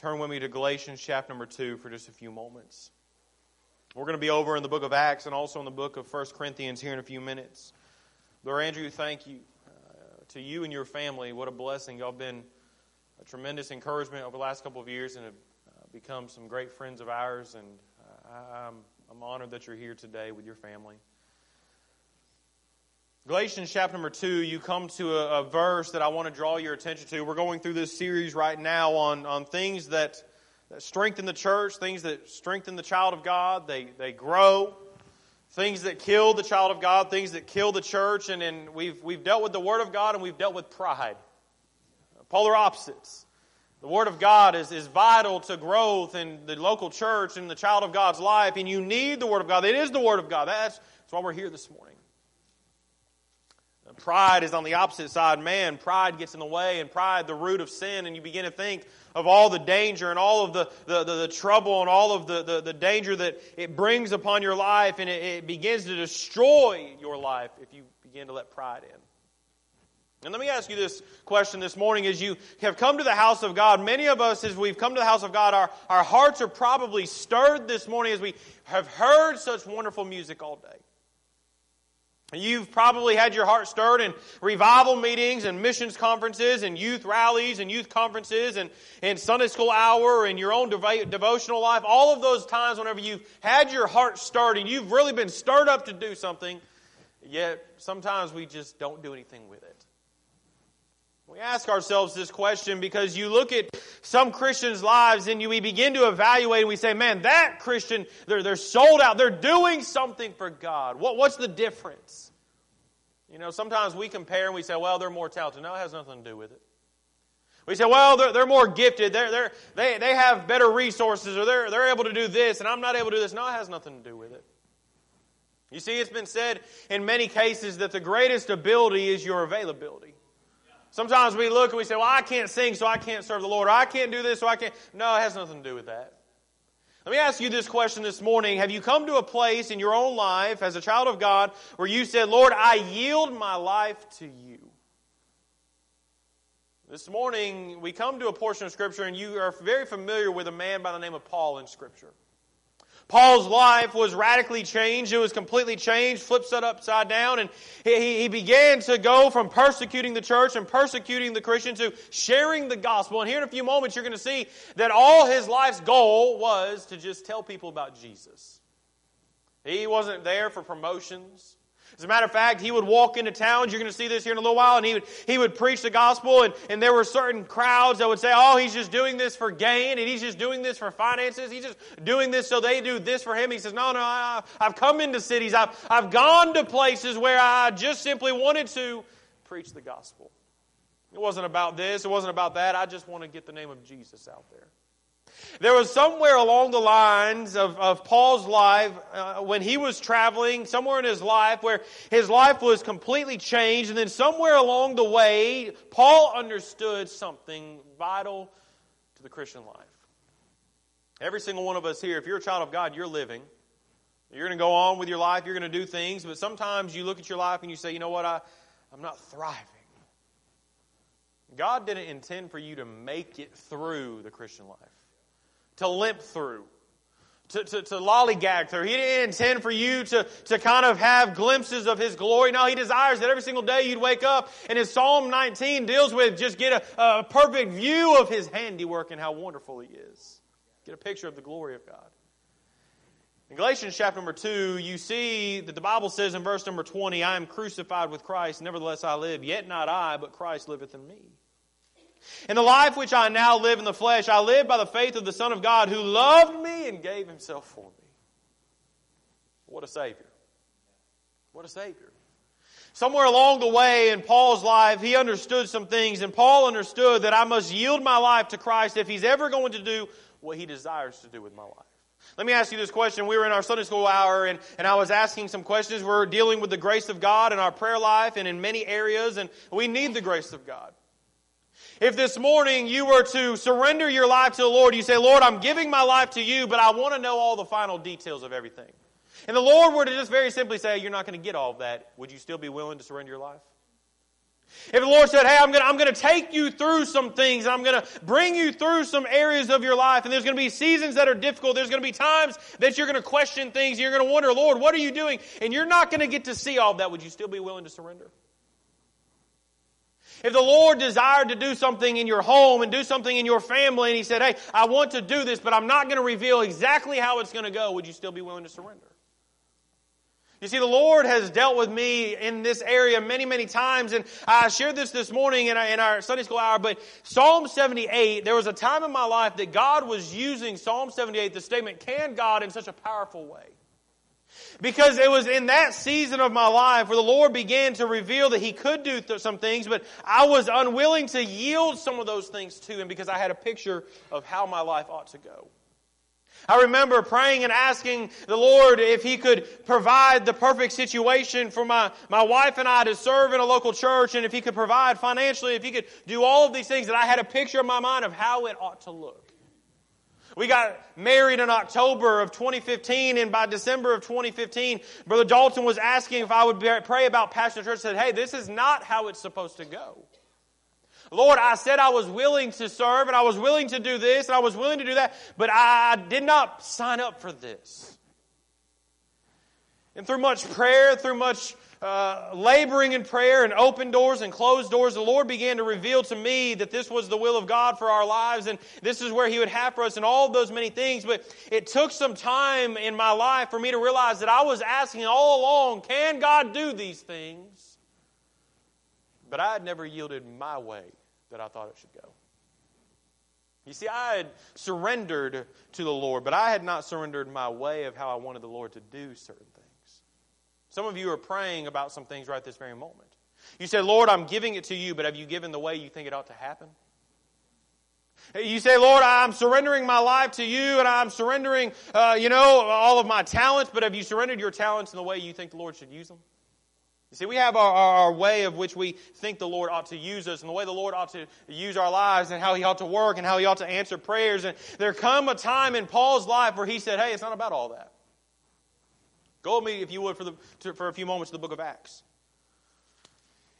turn with me to Galatians chapter number 2 for just a few moments. We're going to be over in the book of Acts and also in the book of 1 Corinthians here in a few minutes. Brother Andrew, thank you uh, to you and your family. What a blessing. Y'all been a tremendous encouragement over the last couple of years and have uh, become some great friends of ours. And uh, I'm, I'm honored that you're here today with your family. Galatians chapter number 2, you come to a, a, verse that I want to draw your attention to. We're going through this series right now on, on things that, that strengthen the church, things that strengthen the child of God. They, they grow. Things that kill the child of God, things that kill the church. And, and we've, we've dealt with the Word of God and we've dealt with pride. Polar opposites. The Word of God is, is vital to growth in the local church and the child of God's life, and you need the Word of God. It is the Word of God. That's, that's why we're here this morning. Pride is on the opposite side. Man, pride gets in the way, and pride, the root of sin, and you begin to think of all the danger and all of the, the, the, the trouble and all of the, the, the, danger that it brings upon your life, and it, it begins to destroy your life if you begin to let pride in. And let me ask you this question this morning as you have come to the house of God. Many of us, as we've come to the house of God, our, our hearts are probably stirred this morning as we have heard such wonderful music all day. You've probably had your heart stirred in revival meetings and missions conferences and youth rallies and youth conferences and, and Sunday school hour and your own dev- devotional life. All of those times whenever you've had your heart stirred and you've really been stirred up to do something, yet sometimes we just don't do anything with it. We ask ourselves this question because you look at some Christians' lives and you, we begin to evaluate and we say, man, that Christian, they're, they're sold out. They're doing something for God. What, what's the difference? You know, sometimes we compare and we say, well, they're more talented. No, it has nothing to do with it. We say, well, they're, they're more gifted. They're, they're, they, they have better resources or they're, they're able to do this and I'm not able to do this. No, it has nothing to do with it. You see, it's been said in many cases that the greatest ability is your availability. Sometimes we look and we say, well, I can't sing, so I can't serve the Lord. Or I can't do this, so I can't. No, it has nothing to do with that. Let me ask you this question this morning. Have you come to a place in your own life as a child of God where you said, Lord, I yield my life to you? This morning, we come to a portion of Scripture, and you are very familiar with a man by the name of Paul in Scripture. Paul's life was radically changed. It was completely changed, flipped set upside down, and he, he began to go from persecuting the church and persecuting the Christians to sharing the gospel. And here in a few moments, you're going to see that all his life's goal was to just tell people about Jesus. He wasn't there for promotions. As a matter of fact, he would walk into towns, you're going to see this here in a little while, and he would, he would preach the gospel, and, and there were certain crowds that would say, oh, he's just doing this for gain, and he's just doing this for finances, he's just doing this so they do this for him. He says, no, no, I, I've come into cities, I've, I've gone to places where I just simply wanted to preach the gospel. It wasn't about this, it wasn't about that, I just want to get the name of Jesus out there. There was somewhere along the lines of, of Paul's life uh, when he was traveling, somewhere in his life where his life was completely changed. And then somewhere along the way, Paul understood something vital to the Christian life. Every single one of us here, if you're a child of God, you're living. You're going to go on with your life, you're going to do things, but sometimes you look at your life and you say, you know what, I, I'm not thriving. God didn't intend for you to make it through the Christian life to limp through, to, to, to lollygag through. He didn't intend for you to, to kind of have glimpses of His glory. No, He desires that every single day you'd wake up and His Psalm 19 deals with just get a, a perfect view of His handiwork and how wonderful He is. Get a picture of the glory of God. In Galatians chapter number 2, you see that the Bible says in verse number 20, I am crucified with Christ, nevertheless I live, yet not I, but Christ liveth in me. In the life which I now live in the flesh, I live by the faith of the Son of God who loved me and gave himself for me. What a Savior. What a Savior. Somewhere along the way in Paul's life, he understood some things, and Paul understood that I must yield my life to Christ if he's ever going to do what he desires to do with my life. Let me ask you this question. We were in our Sunday school hour, and, and I was asking some questions. We're dealing with the grace of God in our prayer life and in many areas, and we need the grace of God. If this morning you were to surrender your life to the Lord, you say, Lord, I'm giving my life to you, but I want to know all the final details of everything. And the Lord were to just very simply say, You're not going to get all of that, would you still be willing to surrender your life? If the Lord said, Hey, I'm going I'm to take you through some things, I'm going to bring you through some areas of your life, and there's going to be seasons that are difficult, there's going to be times that you're going to question things, you're going to wonder, Lord, what are you doing? And you're not going to get to see all of that. Would you still be willing to surrender? If the Lord desired to do something in your home and do something in your family, and He said, Hey, I want to do this, but I'm not going to reveal exactly how it's going to go, would you still be willing to surrender? You see, the Lord has dealt with me in this area many, many times, and I shared this this morning in our, Sunday school hour, but Psalm 78, there was a time in my life that God was using Psalm 78, the statement, can God, in such a powerful way. Because it was in that season of my life where the Lord began to reveal that He could do th- some things, but I was unwilling to yield some of those things to Him because I had a picture of how my life ought to go. I remember praying and asking the Lord if He could provide the perfect situation for my, my wife and I to serve in a local church, and if He could provide financially, if He could do all of these things, that I had a picture in my mind of how it ought to look. We got married in October of 2015, and by December of 2015, Brother Dalton was asking if I would pray about Passion Church. Said, hey, this is not how it's supposed to go. Lord, I said I was willing to serve and I was willing to do this and I was willing to do that, but I did not sign up for this. And through much prayer, through much uh, laboring in prayer and open doors and closed doors, the Lord began to reveal to me that this was the will of God for our lives and this is where He would have for us and all those many things. But it took some time in my life for me to realize that I was asking all along, can God do these things? But I had never yielded my way that I thought it should go. You see, I had surrendered to the Lord, but I had not surrendered my way of how I wanted the Lord to do certain. Some of you are praying about some things right this very moment. You say, Lord, I'm giving it to you, but have you given the way you think it ought to happen? You say, Lord, I'm surrendering my life to you and I'm surrendering, uh, you know, all of my talents, but have you surrendered your talents in the way you think the Lord should use them? You see, we have our, our, way of which we think the Lord ought to use us and the way the Lord ought to use our lives and how He ought to work and how He ought to answer prayers. And there come a time in Paul's life where he said, hey, it's not about all that. Go with me, if you would, for, the, to, for a few moments to the book of Acts.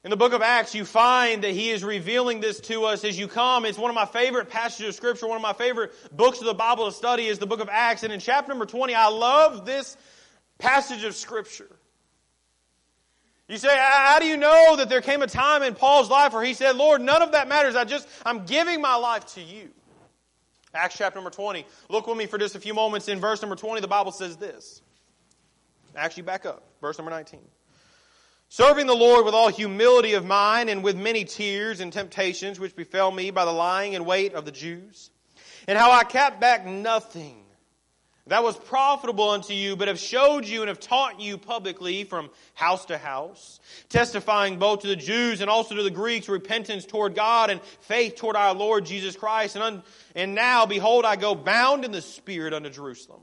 In the book of Acts, you find that he is revealing this to us as you come. It's one of my favorite passages of Scripture, one of my favorite books of the Bible to study is the book of Acts. And in chapter number 20, I love this passage of Scripture. You say, how do you know that there came a time in Paul's life where he said, Lord, none of that matters. I just, I'm giving my life to you. Acts chapter number 20. Look with me for just a few moments. In verse number 20, the Bible says this. Actually, back up. Verse number 19. Serving the Lord with all humility of mind and with many tears and temptations which befell me by the lying and wait of the Jews, and how I kept back nothing that was profitable unto you, but have showed you and have taught you publicly from house to house, testifying both to the Jews and also to the Greeks repentance toward God and faith toward our Lord Jesus Christ. And, un, and now, behold, I go bound in the Spirit unto Jerusalem.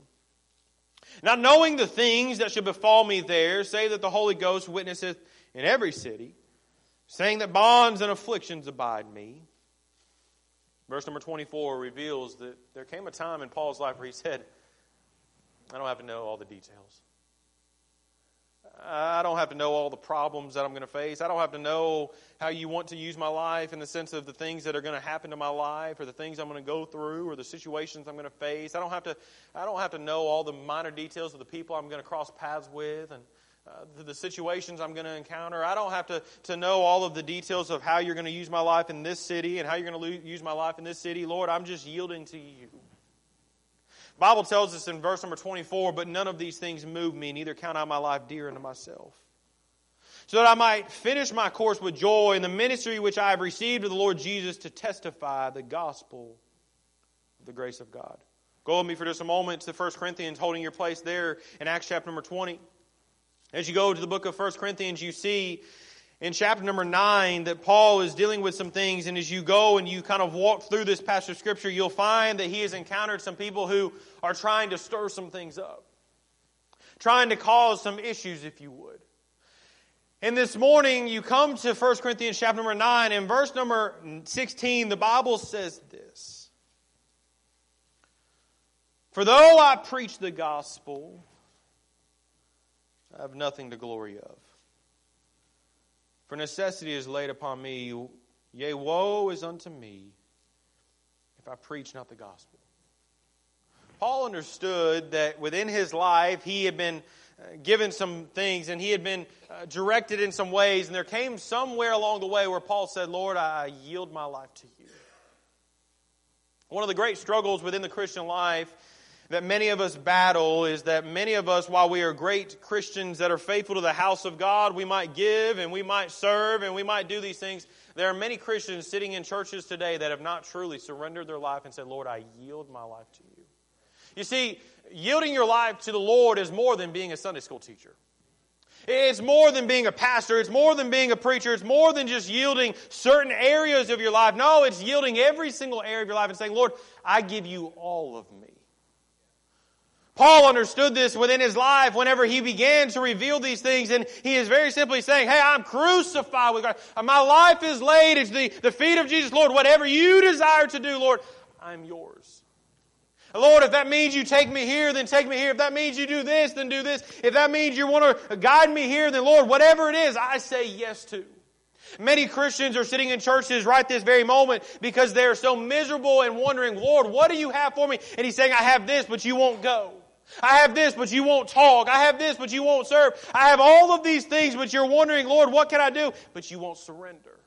Not knowing the things that should befall me there, say that the Holy Ghost witnesseth in every city, saying that bonds and afflictions abide me. Verse number 24 reveals that there came a time in Paul's life where he said, I don't have to know all the details. I don't have to know all the problems that I'm going to face. I don't have to know how you want to use my life in the sense of the things that are going to happen to my life or the things I'm going to go through or the situations I'm going to face. I don't have to, I don't have to know all the minor details of the people I'm going to cross paths with and uh, the situations I'm going to encounter. I don't have to, to know all of the details of how you're going to use my life in this city and how you're going to lo- use my life in this city. Lord, I'm just yielding to you. Bible tells us in verse number 24, but none of these things move me, neither count I my life dear unto myself. So that I might finish my course with joy in the ministry which I have received of the Lord Jesus to testify the gospel the grace of God. Go with me for just a moment to 1 Corinthians, holding your place there in Acts chapter number 20. As you go to the book of 1 Corinthians, you see in chapter number 9 that Paul is dealing with some things. And as you go and you kind of walk through this passage of Scripture, you'll find that he has encountered some people who are trying to stir some things up, trying to cause some issues, if you would. And this morning, you come to 1 Corinthians chapter number 9, and verse number 16, the Bible says this For though I preach the gospel, I have nothing to glory of For necessity is laid upon me. Yea, woe is unto me if I preach not the gospel. Paul understood that within his life he had been uh, given some things and he had been uh, directed in some ways, and there came somewhere along the way where Paul said, Lord, I yield my life to you. One of the great struggles within the Christian life that many of us battle is that many of us, while we are great Christians that are faithful to the house of God, we might give and we might serve and we might do these things. There are many Christians sitting in churches today that have not truly surrendered their life and said, Lord, I yield my life to you. You see, yielding your life to the Lord is more than being a Sunday school teacher. It's more than being a pastor. It's more than being a preacher. It's more than just yielding certain areas of your life. No, it's yielding every single area of your life and saying, Lord, I give you all of me. Paul understood this within his life whenever he began to reveal these things, and he is very simply saying, Hey, I'm crucified with God. My life is laid at the, the feet of Jesus. Lord, whatever you desire to do, Lord, I'm yours. Lord, if that means you take me here, then take me here. If that means you do this, then do this. If that means you want to guide me here, then Lord, whatever it is, I say yes to. Many Christians are sitting in churches right this very moment because they're so miserable and wondering, Lord, what do you have for me? And He's saying, I have this, but you won't go. I have this, but you won't talk. I have this, but you won't serve. I have all of these things, but you're wondering, Lord, what can I do? But you won't surrender.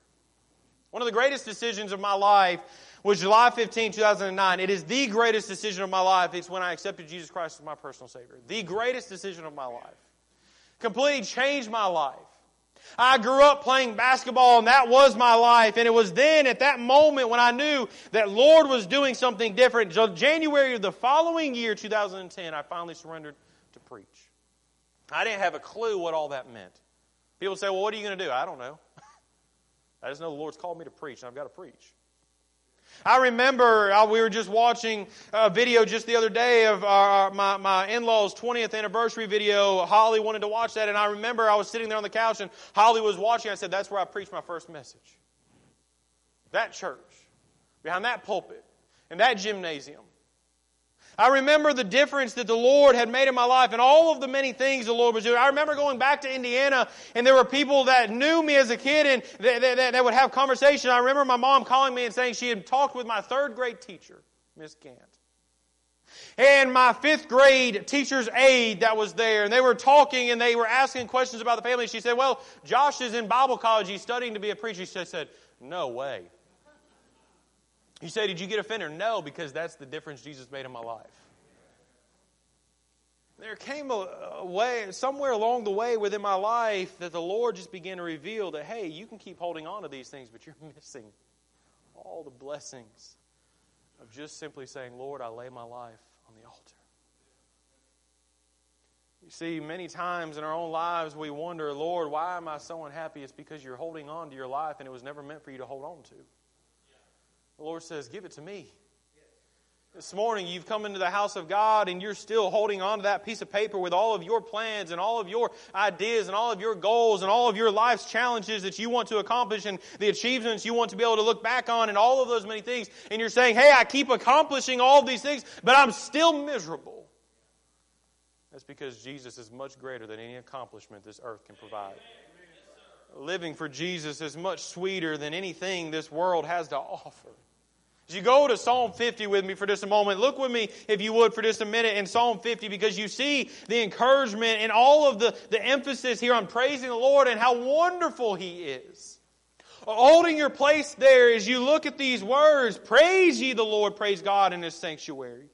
One of the greatest decisions of my life was July 15, 2009. It is the greatest decision of my life. It's when I accepted Jesus Christ as my personal Savior. The greatest decision of my life. Completely changed my life. I grew up playing basketball and that was my life. And it was then at that moment when I knew that Lord was doing something different. So January of the following year, 2010, I finally surrendered to preach. I didn't have a clue what all that meant. People say, well, what are you going to do? I don't know. I just know the Lord's called me to preach and I've got to preach. I remember uh, we were just watching a video just the other day of our, my, my in-laws 20th anniversary video. Holly wanted to watch that and I remember I was sitting there on the couch and Holly was watching. I said, that's where I preached my first message. That church, behind that pulpit, in that gymnasium. I remember the difference that the Lord had made in my life and all of the many things the Lord was doing. I remember going back to Indiana and there were people that knew me as a kid and that, would have conversations. I remember my mom calling me and saying she had talked with my third grade teacher, Miss Gant. And my fifth grade teacher's aide that was there, and they were talking and they were asking questions about the family. She said, Well, Josh is in Bible college. He's studying to be a preacher. She said, No way. You say, Did you get offended? No, because that's the difference Jesus made in my life. There came a, a, way, somewhere along the way within my life, that the Lord just began to reveal that, hey, you can keep holding on to these things, but you're missing all the blessings of just simply saying, Lord, I lay my life on the altar. You see, many times in our own lives we wonder, Lord, why am I so unhappy? It's because you're holding on to your life and it was never meant for you to hold on to. The Lord says, Give it to me. This morning, you've come into the house of God and you're still holding on to that piece of paper with all of your plans and all of your ideas and all of your goals and all of your life's challenges that you want to accomplish and the achievements you want to be able to look back on and all of those many things. And you're saying, hey, I keep accomplishing all of these things, but I'm still miserable. That's because Jesus is much greater than any accomplishment this earth can provide. Living for Jesus is much sweeter than anything this world has to offer. As you go to Psalm 50 with me for just a moment, look with me, if you would, for just a minute in Psalm 50 because you see the encouragement and all of the, the emphasis here on praising the Lord and how wonderful He is. Holding your place there as you look at these words, praise ye the Lord, praise God in His sanctuary.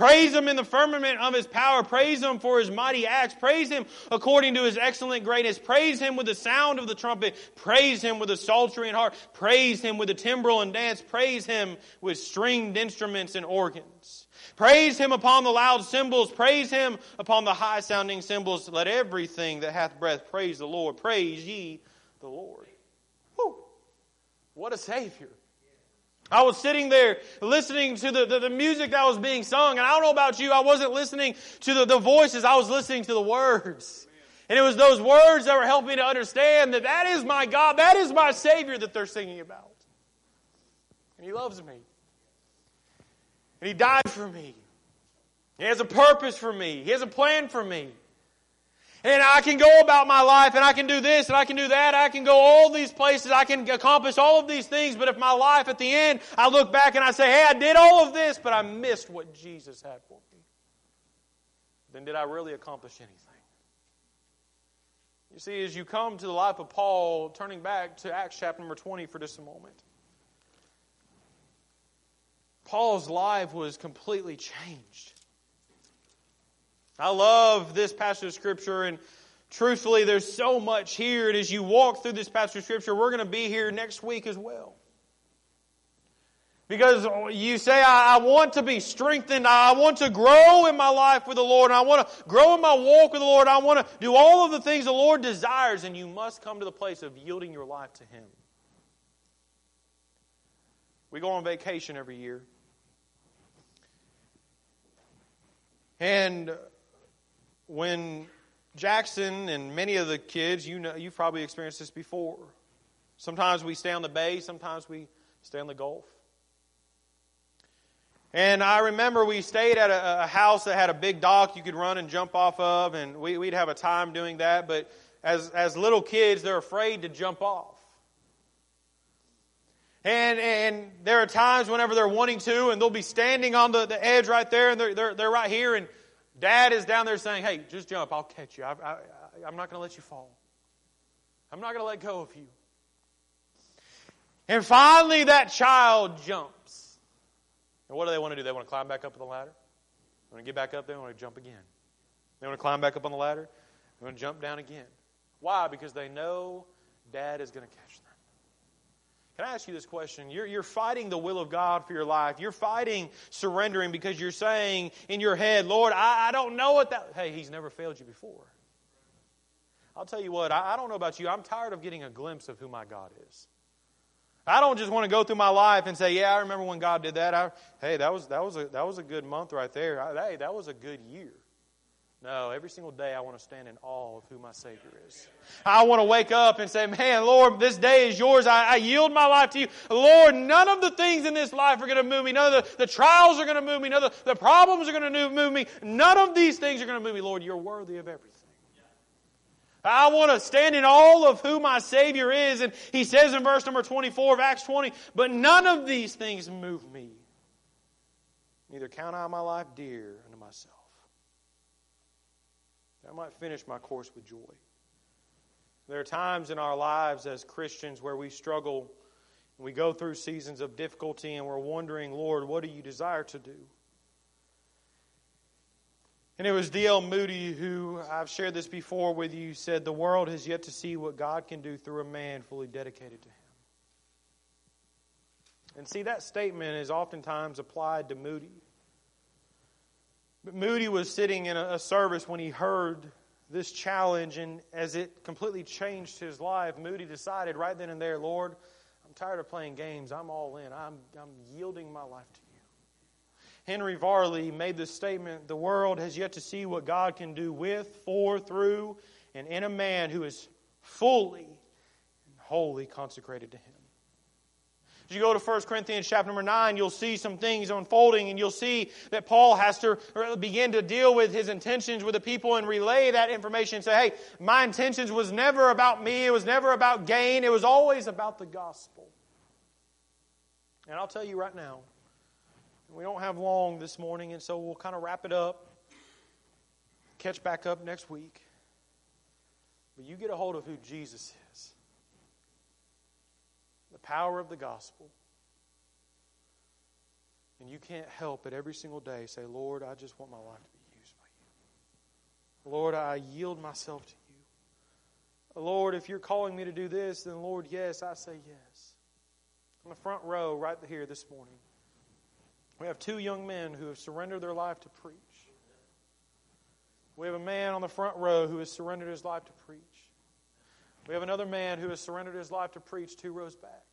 Praise Him in the firmament of His power. Praise Him for His mighty acts. Praise Him according to His excellent greatness. Praise Him with the sound of the trumpet. Praise Him with the psaltery and harp. Praise Him with the timbrel and dance. Praise Him with stringed instruments and organs. Praise Him upon the loud cymbals. Praise Him upon the high sounding cymbals. Let everything that hath breath praise the Lord. Praise ye the Lord. Whew. What a Savior. I was sitting there listening to the, the, the, music that was being sung, and I don't know about you, I wasn't listening to the, the voices, I was listening to the words. And it was those words that were helping me to understand that that is my God, that is my Savior that they're singing about. And He loves me. And He died for me. He has a purpose for me. He has a plan for me. And I can go about my life and I can do this and I can do that. I can go all these places. I can accomplish all of these things. But if my life at the end, I look back and I say, hey, I did all of this, but I missed what Jesus had for me, then did I really accomplish anything? You see, as you come to the life of Paul, turning back to Acts chapter number 20 for just a moment, Paul's life was completely changed. I love this passage of Scripture, and truthfully, there's so much here. And as you walk through this passage of Scripture, we're going to be here next week as well. Because you say, I, want to be strengthened. I want to grow in my life with the Lord. And I want to grow in my walk with the Lord. I want to do all of the things the Lord desires. And you must come to the place of yielding your life to Him. We go on vacation every year. And when Jackson and many of the kids, you know, you've probably experienced this before. Sometimes we stay on the bay, sometimes we stay on the Gulf. And I remember we stayed at a, a, house that had a big dock you could run and jump off of, and we, would have a time doing that. But as, as little kids, they're afraid to jump off. And, and there are times whenever they're wanting to, and they'll be standing on the, the edge right there, and they're, they're, they're right here, and Dad is down there saying, Hey, just jump. I'll catch you. I, I'm not going to let you fall. I'm not going to let go of you. And finally, that child jumps. And what do they want to do? They want to climb back up the ladder. They want to get back up there. They want to jump again. They want to climb back up on the ladder. They want to jump down again. Why? Because they know Dad is going to catch them. Can I ask you this question? You're, you're fighting the will of God for your life. You're fighting surrendering because you're saying in your head, Lord, I, I don't know what that. Hey, He's never failed you before. I'll tell you what, I, I don't know about you. I'm tired of getting a glimpse of who my God is. I don't just want to go through my life and say, "Yeah, I remember when God did that." I, hey, that was that was a that was a good month right there. I, hey, that was a good year. No, every single day I want to stand in awe of who my Savior is. I want to wake up and say, Man, Lord, this day is yours. I, I yield my life to you. Lord, none of the things in this life are going to move me. None of the, the trials are going to move me. None of the, the problems are going to move me. None of these things are going to move me. Lord, you're worthy of everything. I want to stand in all of who my Savior is. And he says in verse number 24 of Acts 20, But none of these things move me. Neither count I my life dear unto myself I might finish my course with joy. There are times in our lives as Christians where we struggle and we go through seasons of difficulty and we're wondering, Lord, what do you desire to do? And it was D.L. Moody who, I've shared this before with you, said, The world has yet to see what God can do through a man fully dedicated to Him. And see, that statement is oftentimes applied to Moody. But Moody was sitting in a, service when he heard this challenge, and as it completely changed his life, Moody decided right then and there, Lord, I'm tired of playing games. I'm all in. I'm, I'm yielding my life to you. Henry Varley made this statement The world has yet to see what God can do with, for, through, and in a man who is fully and wholly consecrated to Him. As you go to 1 Corinthians chapter number 9, you'll see some things unfolding, and you'll see that Paul has to begin to deal with his intentions with the people and relay that information and say, hey, my intentions was never about me, it was never about gain, it was always about the gospel. And I'll tell you right now, we don't have long this morning, and so we'll kind of wrap it up, catch back up next week. But you get a hold of who Jesus is power of the gospel. And you can't help but every single day say, Lord, I just want my life to be used by you. Lord, I yield myself to you. Lord, if you're calling me to do this, then Lord, yes, I say yes. On the front row, right here this morning, we have two young men who have surrendered their life to preach. We have a man on the front row who has surrendered his life to preach. We have another man who has surrendered his life to preach two rows back.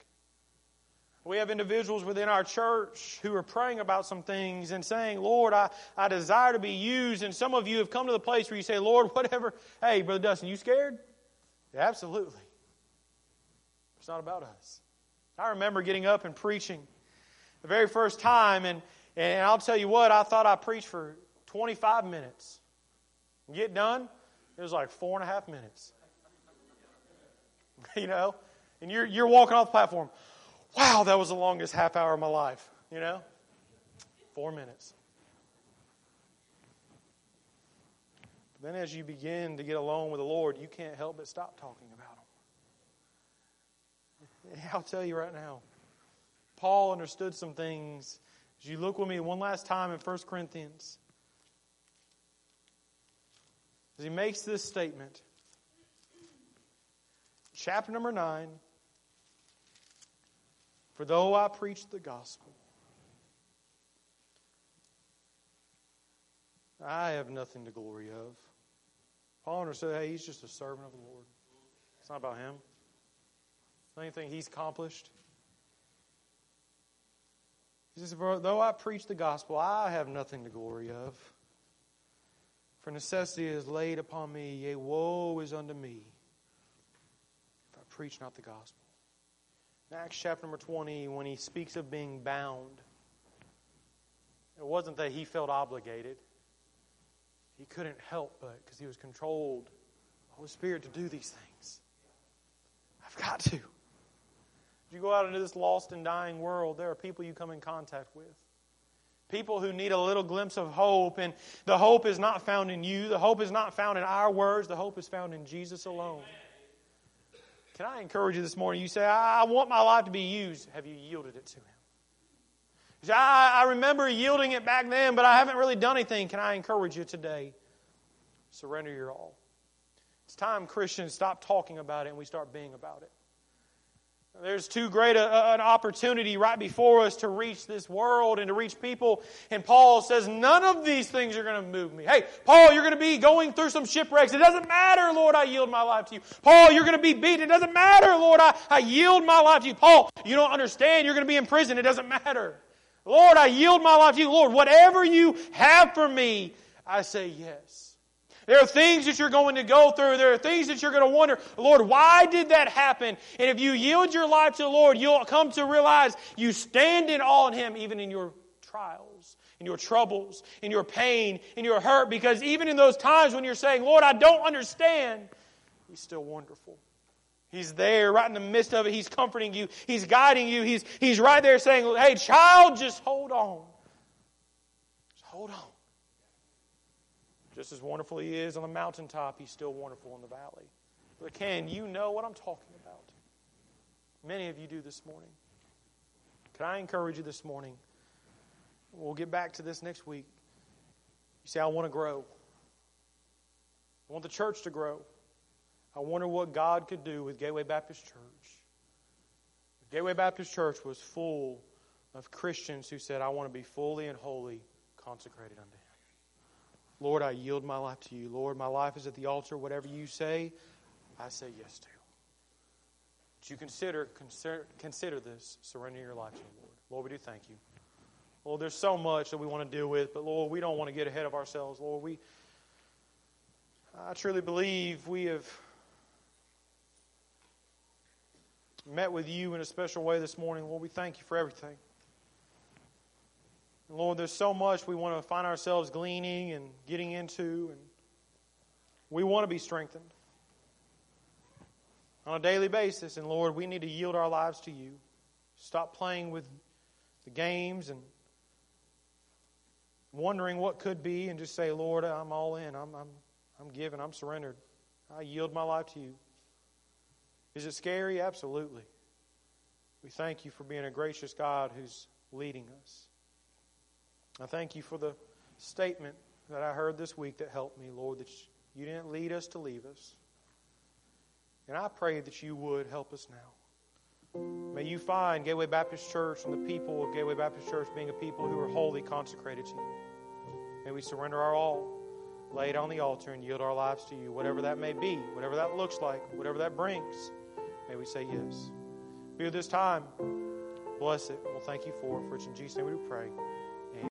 We have individuals within our church who are praying about some things and saying, Lord, I, I desire to be used. And some of you have come to the place where you say, Lord, whatever. Hey, Brother Dustin, you scared? Yeah, absolutely. It's not about us. I remember getting up and preaching the very first time, and, and I'll tell you what, I thought I preached for 25 minutes. Get done, It was like four and a half minutes. you know? And you're, you're walking off the platform. Wow, that was the longest half hour of my life. You know? Four minutes. But then as you begin to get alone with the Lord, you can't help but stop talking about Him. I'll tell you right now. Paul understood some things. As you look with me one last time in 1 Corinthians, as he makes this statement, chapter number 9 For though I preach the gospel, I have nothing to glory of. Paul understood, hey, he's just a servant of the Lord. It's not about him. anything he's accomplished. He says, Though I preach the gospel, I have nothing to glory of. For necessity is laid upon me, yea, woe is unto me if I preach not the gospel. In Acts chapter number 20, when he speaks of being bound, it wasn't that he felt obligated. He couldn't help but because he was controlled by the Holy Spirit to do these things. I've got to. You go out into this lost and dying world, there are people you come in contact with. People who need a little glimpse of hope, and the hope is not found in you. The hope is not found in our words. The hope is found in Jesus alone. Can I encourage you this morning? You say, I want my life to be used. Have you yielded it to Him? Say, I, I remember yielding it back then, but I haven't really done anything. Can I encourage you today? Surrender your all. It's time Christians stop talking about it and we start being about it. There's too great a, an opportunity right before us to reach this world and to reach people. And Paul says, none of these things are going to move me. Hey, Paul, you're going to be going through some shipwrecks. It doesn't matter, Lord, I yield my life to you. Paul, you're going to be beaten. It doesn't matter, Lord, I, I yield my life to you. Paul, you don't understand. You're going to be in prison. It doesn't matter. Lord, I yield my life to you. Lord, whatever you have for me, I say yes. There are things that you're going to go through. There are things that you're going to wonder, Lord, why did that happen? And if you yield your life to the Lord, you'll come to realize you stand in awe in Him even in your trials, in your troubles, in your pain, in your hurt, because even in those times when you're saying, Lord, I don't understand, He's still wonderful. He's there right in the midst of it. He's comforting you. He's guiding you. He's, he's right there saying, Hey, child, just hold on. Just hold on. Just as wonderful he is on the mountaintop, he's still wonderful in the valley. But can you know what I'm talking about? Many of you do this morning. Can I encourage you this morning? We'll get back to this next week. You say, I want to grow. I want the church to grow. I wonder what God could do with Gateway Baptist Church. Gateway Baptist Church was full of Christians who said, I want to be fully and wholly consecrated unto Him. Lord, I yield my life to you. Lord, my life is at the altar. Whatever you say, I say yes to. Would you consider, consider, consider this, surrender your life to the Lord. Lord, we do thank you. Lord, there's so much that we want to deal with, but Lord, we don't want to get ahead of ourselves. Lord, we, I truly believe we have met with you in a special way this morning. Lord, we thank you for everything. Lord, there's so much we want to find ourselves gleaning and getting into, and we want to be strengthened on a daily basis. And Lord, we need to yield our lives to you. Stop playing with the games and wondering what could be, and just say, Lord, I'm all in. I'm, I'm, I'm given. I'm surrendered. I yield my life to you. Is it scary? Absolutely. We thank you for being a gracious God who's leading us. I thank you for the statement that I heard this week that helped me, Lord, that you didn't lead us to leave us. And I pray that you would help us now. May you find Gateway Baptist Church and the people of Gateway Baptist Church being a people who are wholly consecrated to you. May we surrender our all, lay it on the altar, and yield our lives to you, whatever that may be, whatever that looks like, whatever that brings. May we say yes. Be with this time. Bless it. We'll thank you for it. For it's in Jesus' name we do pray.